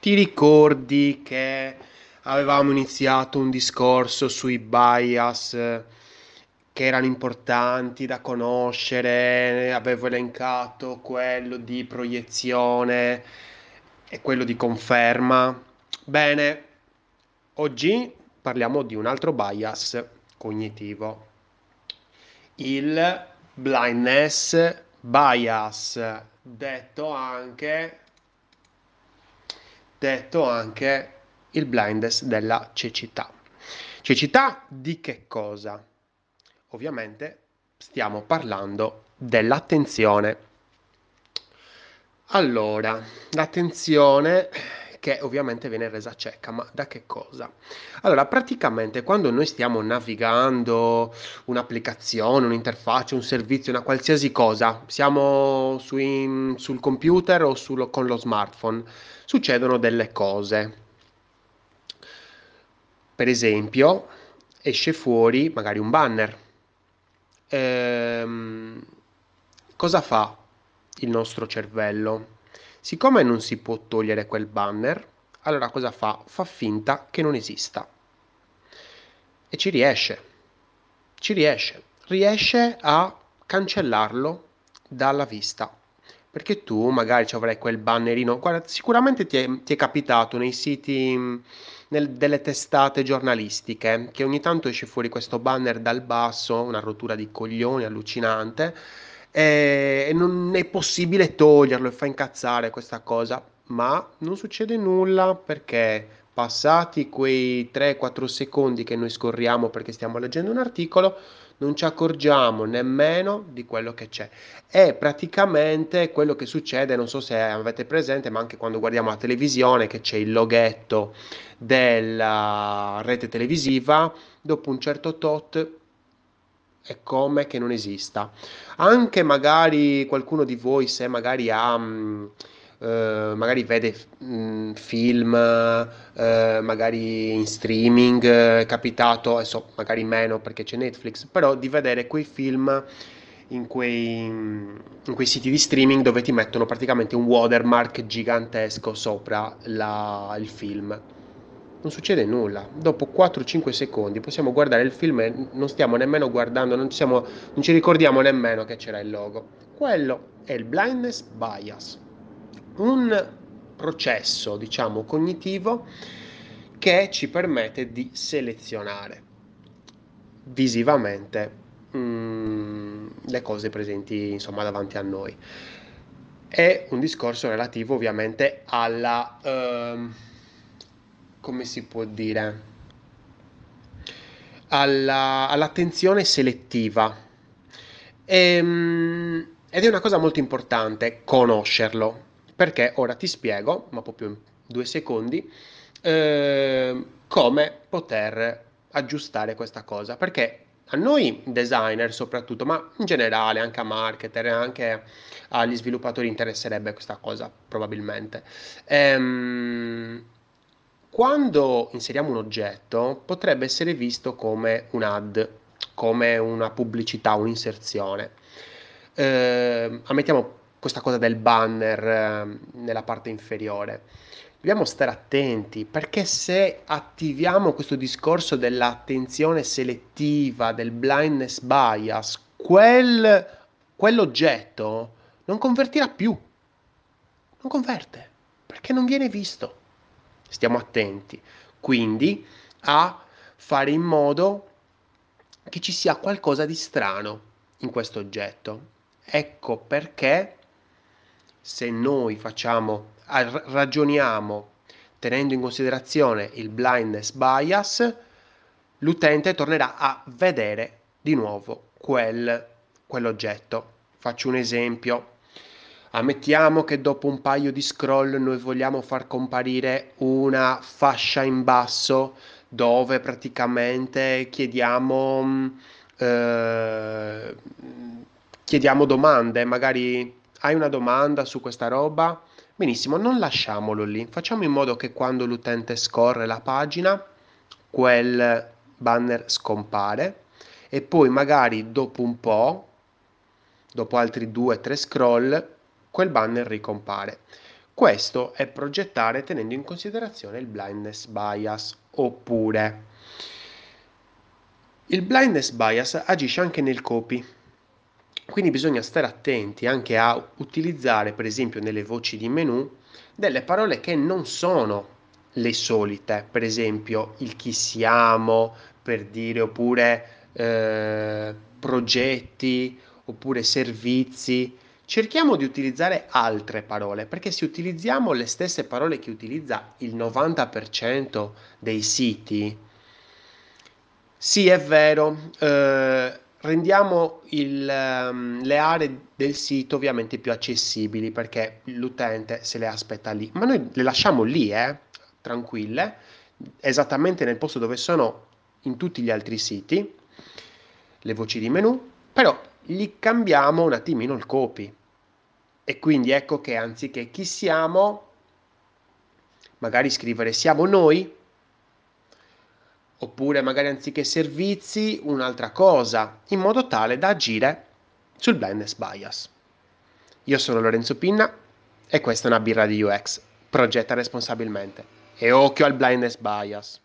Ti ricordi che avevamo iniziato un discorso sui bias che erano importanti da conoscere? Avevo elencato quello di proiezione e quello di conferma. Bene, oggi parliamo di un altro bias cognitivo, il blindness bias, detto anche detto anche il blindness della cecità. Cecità di che cosa? Ovviamente stiamo parlando dell'attenzione. Allora, l'attenzione che ovviamente viene resa cieca, ma da che cosa? Allora, praticamente quando noi stiamo navigando un'applicazione, un'interfaccia, un servizio, una qualsiasi cosa, siamo sui, sul computer o sul, con lo smartphone, succedono delle cose. Per esempio, esce fuori magari un banner. Ehm, cosa fa il nostro cervello? Siccome non si può togliere quel banner, allora cosa fa? Fa finta che non esista. E ci riesce. Ci riesce. Riesce a cancellarlo dalla vista perché tu magari ci avrai quel bannerino, guarda, sicuramente ti è, ti è capitato nei siti, nel, delle testate giornalistiche, che ogni tanto esce fuori questo banner dal basso, una rottura di coglioni allucinante, e, e non è possibile toglierlo e fa incazzare questa cosa, ma non succede nulla perché passati quei 3-4 secondi che noi scorriamo perché stiamo leggendo un articolo, non ci accorgiamo nemmeno di quello che c'è. È praticamente quello che succede, non so se avete presente, ma anche quando guardiamo la televisione che c'è il loghetto della rete televisiva, dopo un certo tot è come che non esista. Anche magari qualcuno di voi, se magari ha... Mh, Uh, magari vede mh, film, uh, magari in streaming, è capitato, adesso magari meno perché c'è Netflix, però di vedere quei film in quei, in quei siti di streaming dove ti mettono praticamente un watermark gigantesco sopra la, il film. Non succede nulla. Dopo 4-5 secondi possiamo guardare il film e non stiamo nemmeno guardando, non, siamo, non ci ricordiamo nemmeno che c'era il logo. Quello è il blindness bias un processo, diciamo, cognitivo che ci permette di selezionare visivamente mm, le cose presenti, insomma, davanti a noi. È un discorso relativo ovviamente alla, uh, come si può dire, alla, all'attenzione selettiva. E, um, ed è una cosa molto importante conoscerlo, perché ora ti spiego, ma proprio in due secondi, eh, come poter aggiustare questa cosa. Perché a noi designer soprattutto, ma in generale anche a marketer e anche agli sviluppatori interesserebbe questa cosa probabilmente. Ehm, quando inseriamo un oggetto potrebbe essere visto come un ad, come una pubblicità, un'inserzione. Ehm, ammettiamo questa cosa del banner eh, nella parte inferiore. Dobbiamo stare attenti perché se attiviamo questo discorso dell'attenzione selettiva, del blindness bias, quel, quell'oggetto non convertirà più. Non converte perché non viene visto. Stiamo attenti quindi a fare in modo che ci sia qualcosa di strano in questo oggetto. Ecco perché se noi facciamo, ragioniamo tenendo in considerazione il blindness bias, l'utente tornerà a vedere di nuovo quel, quell'oggetto. Faccio un esempio. Ammettiamo che dopo un paio di scroll noi vogliamo far comparire una fascia in basso dove praticamente chiediamo, eh, chiediamo domande, magari hai una domanda su questa roba? Benissimo, non lasciamolo lì. Facciamo in modo che quando l'utente scorre la pagina, quel banner scompare e poi magari dopo un po', dopo altri due o tre scroll, quel banner ricompare. Questo è progettare tenendo in considerazione il blindness bias oppure il blindness bias agisce anche nel copy. Quindi bisogna stare attenti anche a utilizzare, per esempio, nelle voci di menu delle parole che non sono le solite, per esempio il chi siamo, per dire, oppure eh, progetti, oppure servizi. Cerchiamo di utilizzare altre parole, perché se utilizziamo le stesse parole che utilizza il 90% dei siti, sì, è vero, eh, rendiamo il, um, le aree del sito ovviamente più accessibili perché l'utente se le aspetta lì, ma noi le lasciamo lì, eh, tranquille, esattamente nel posto dove sono in tutti gli altri siti, le voci di menu, però gli cambiamo un attimino il copy. E quindi ecco che anziché chi siamo, magari scrivere siamo noi, oppure magari anziché servizi un'altra cosa, in modo tale da agire sul blindness bias. Io sono Lorenzo Pinna e questa è una birra di UX. Progetta responsabilmente. E occhio al blindness bias.